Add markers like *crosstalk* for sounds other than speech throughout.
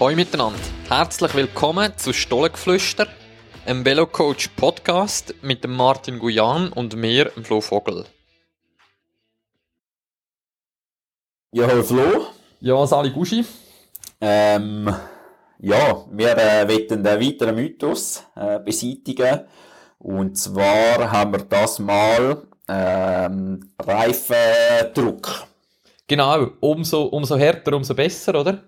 Hallo miteinander, herzlich willkommen zu Stollengeflüster, einem Velocoach Podcast mit dem Martin Guyan und mir, dem Flo Vogel. Ja, hallo Flo. Ja, Sali Guschi. Ähm, ja, wir äh, wollen einen weiteren Mythos äh, beseitigen. Und zwar haben wir das mal ähm, Reifendruck. Genau, umso, umso härter, umso besser, oder?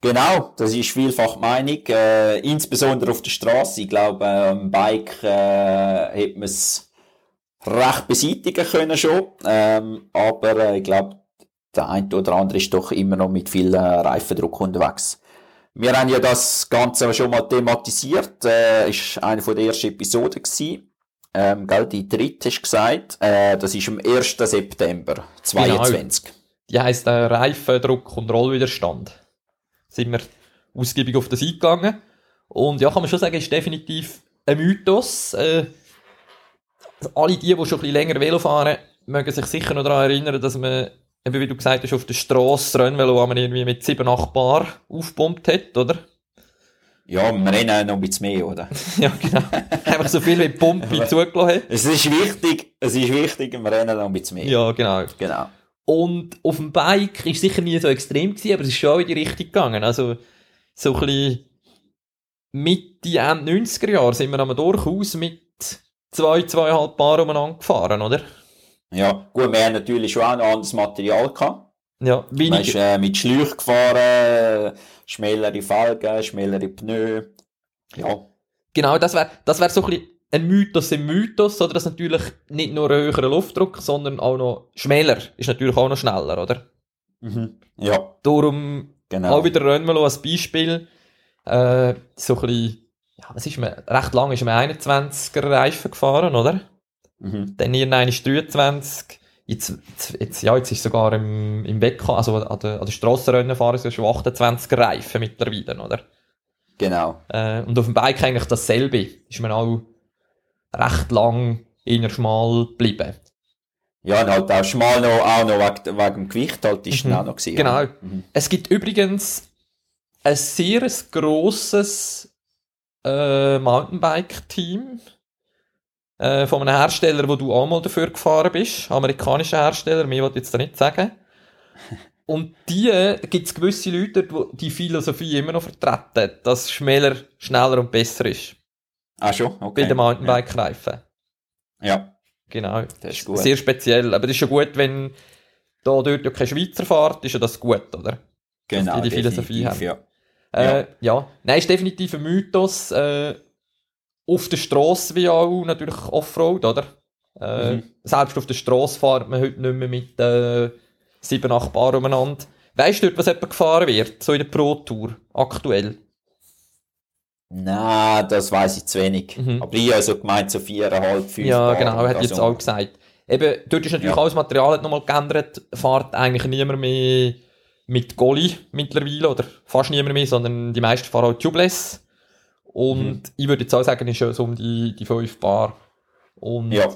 Genau, das ist vielfach Meinung, äh, insbesondere auf der Straße. Ich glaube, äh, am Bike äh, hätte man es recht beseitigen können schon, ähm, aber äh, ich glaube, der eine oder andere ist doch immer noch mit viel äh, Reifendruck unterwegs. Wir haben ja das Ganze schon mal thematisiert, äh, ist eine von der ersten Episoden gewesen. Ähm, gell, die dritte ist gesagt, äh, das ist am 1. September 2022. Genau. Die heisst äh, Reifendruck und Rollwiderstand. Sind wir ausgiebig auf das eingegangen. Und ja, kann man schon sagen, ist definitiv ein Mythos. Äh, alle die, die schon ein bisschen länger Velo fahren, mögen sich sicher noch daran erinnern, dass man, eben wie du gesagt hast, auf der Straße Rennvelo man irgendwie mit 7, 8 Bar aufgepumpt hat, oder? Ja, wir rennen noch ein bisschen mehr, oder? *laughs* ja, genau. Einfach so viel wie die Pumpe *laughs* zugelassen hat. Es ist wichtig, es ist wichtig, wir rennen noch ein bisschen mehr. Ja, genau. Genau. Und auf dem Bike ist sicher nie so extrem gewesen, aber es ist schon in die Richtung gegangen. Also, so ein bisschen Mitte, Ende 90er Jahre sind wir aber durchaus mit zwei, zweieinhalb Paar umeinander gefahren, oder? Ja, gut, wir haben natürlich schon auch noch anderes Material gehabt. Ja, wenig. Man ist äh, mit Schläuch gefahren, schmälere Felgen, schmälere Pneu. Ja. Genau, das wäre das wär so ein bisschen ein Mythos im Mythos, oder? Das natürlich nicht nur ein höherer Luftdruck, sondern auch noch schmäler. Ist natürlich auch noch schneller, oder? Mhm. Ja. Darum Genau. auch wieder Rennvelo als Beispiel. Äh, so ein bisschen, ja, was ist man, recht lang ist man 21er Reifen gefahren, oder? Mhm. Dann irgendwann ist 23. Jetzt, jetzt, ja, jetzt ist sogar im, im Wettkampf, also an der, an der Strassenrennen fahren sie schon 28er Reifen mittlerweile, oder? Genau. Äh, und auf dem Bike eigentlich dasselbe. Ist man auch recht lang eher schmal geblieben. Ja, und halt auch schmal noch, auch noch wegen, wegen dem Gewicht halt ist Mhm. auch noch gewesen. Genau. ja. Mhm. Es gibt übrigens ein sehr grosses äh, Mountainbike-Team äh, von einem Hersteller, wo du auch mal dafür gefahren bist. Amerikanischer Hersteller, mehr wollte ich jetzt da nicht sagen. *laughs* Und die äh, gibt es gewisse Leute, die die Philosophie immer noch vertreten, dass schneller, schneller und besser ist. Ah, schon? Okay. Bei den Mountainbike-Reifen. Ja. Genau. Das ist gut. Sehr speziell. Aber das ist ja gut, wenn da dort ja keine Schweizer fahrt, ist ja das gut, oder? Genau. die die Philosophie haben. Ja. Äh, ja. Nein, ist definitiv ein Mythos. Äh, auf der Straße wie auch natürlich Offroad, oder? Äh, Mhm. Selbst auf der Straße fährt man heute nicht mehr mit äh, 7, 8 Bar umeinander. Weißt du dort, was jemand gefahren wird? So in der Pro-Tour, aktuell? Nein, das weiß ich zu wenig. Mhm. Aber ich habe so gemeint, so viereinhalb, fünf Ja, Bar genau, hat oder jetzt so. auch gesagt. Eben, dort ist natürlich Ja. auch das Material hat nochmal geändert. Fährt eigentlich niemand mehr mit Goli mittlerweile, oder fast niemand mehr, sondern die meisten fahren auch tubeless. Und Mhm. ich würde jetzt auch sagen, ist so um die, die 5 Bar. Und Ja.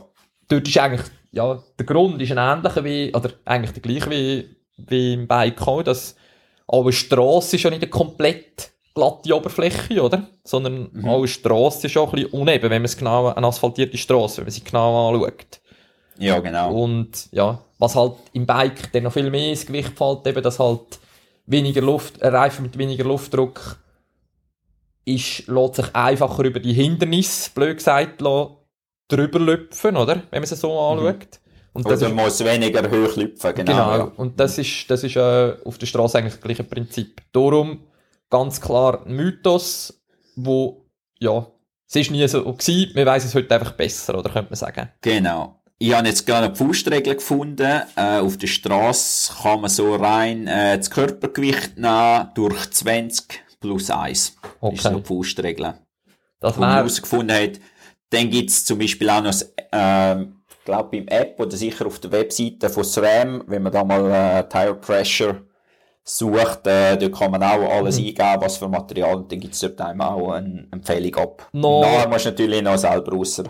dort ist eigentlich, ja, der Grund ist ein ähnlicher wie, oder eigentlich der gleiche wie, wie im Bike auch, dass eine Strasse ist ja nicht komplett glatte Oberfläche, oder? Sondern Mhm. auch eine Strasse ist auch ein bisschen uneben, wenn man es genau, eine asphaltierte Strasse, wenn man sie genau anschaut. Ja, genau. Und ja, was halt im Bike dann noch viel mehr ins Gewicht fällt, eben, dass halt weniger Luft, ein Reifen mit weniger Luftdruck ist, lässt sich einfacher über die Hindernisse, blöd gesagt, drüber lüpfen, oder? Wenn man es so anschaut. Und das Oder ist, muss weniger hoch lüpfen, genau. genau. Ja. Und das ist, das ist äh, auf der Straße eigentlich das gleiche Prinzip. Darum ganz klar ein Mythos, wo, ja, es ist nie so gewesen, wir weiss es heute einfach besser, oder könnte man sagen. Genau. Ich habe jetzt gerade eine Faustregel gefunden. Äh, auf der Straße kann man so rein äh, das Körpergewicht nehmen durch 20 plus 1. Okay. Ist so die Faustregel. Das man herausgefunden hat. Dann gibt's zum Beispiel auch noch, das, ähm, ich glaube beim App oder sicher auf der Webseite von SRAM, wenn man da mal äh, Tire Pressure sucht, äh, da kann man auch alles Mhm. eingeben, was für Material, und dann gibt's dort einem auch eine Empfehlung ab. No. Nachher musst du natürlich noch selber raus,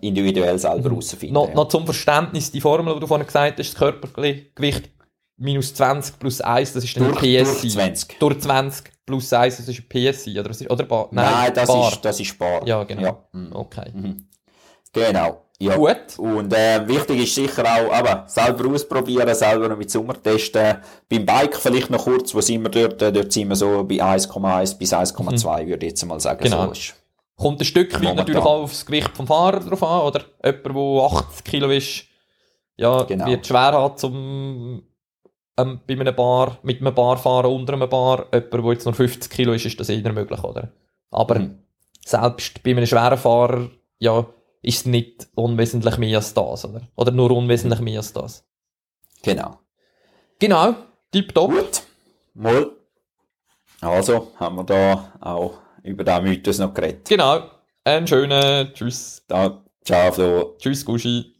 individuell selber herausfinden. noch, ja. noch zum Verständnis, die Formel, die du vorhin gesagt hast, das Körpergewicht minus 20 plus 1, das ist dann durch, die durch PSI. 20. Durch 20. plus 1, das ist ein PSI, oder, was ist- oder Bar? Nein, das, Bar. Ist, das ist Bar. Ja, genau. Ja. Mhm. Okay. Genau. Ja. Gut. Und äh, wichtig ist sicher auch, aber selber ausprobieren, selber noch mit Sommer testen. Beim Bike vielleicht noch kurz, wo sind wir dort? Äh, Dort sind wir so bei 1,1 bis 1,2, würde ich jetzt mal sagen. Genau. So ist. Kommt ein Stück weit Momentan. natürlich auch aufs Gewicht vom Fahrer drauf an, oder? Jemand, der 80 Kilo ist, ja, Genau. wird schwer haben, zum ähm, bei einem Bar, mit einem Bar fahren, unter einem Bar. Jemand, der jetzt nur 50 Kilo ist, ist das eher möglich, oder? Aber Mhm. selbst bei einem schweren Fahrer, ja, ist es nicht unwesentlich mehr als das, oder? Oder nur unwesentlich mehr als das. Genau. Genau, tipptopp. Gut. Mal. Also, haben wir da auch über den Mythos noch geredet. Genau. Einen schönen Tschüss. Da, ciao, Flo. Tschüss, Guschi.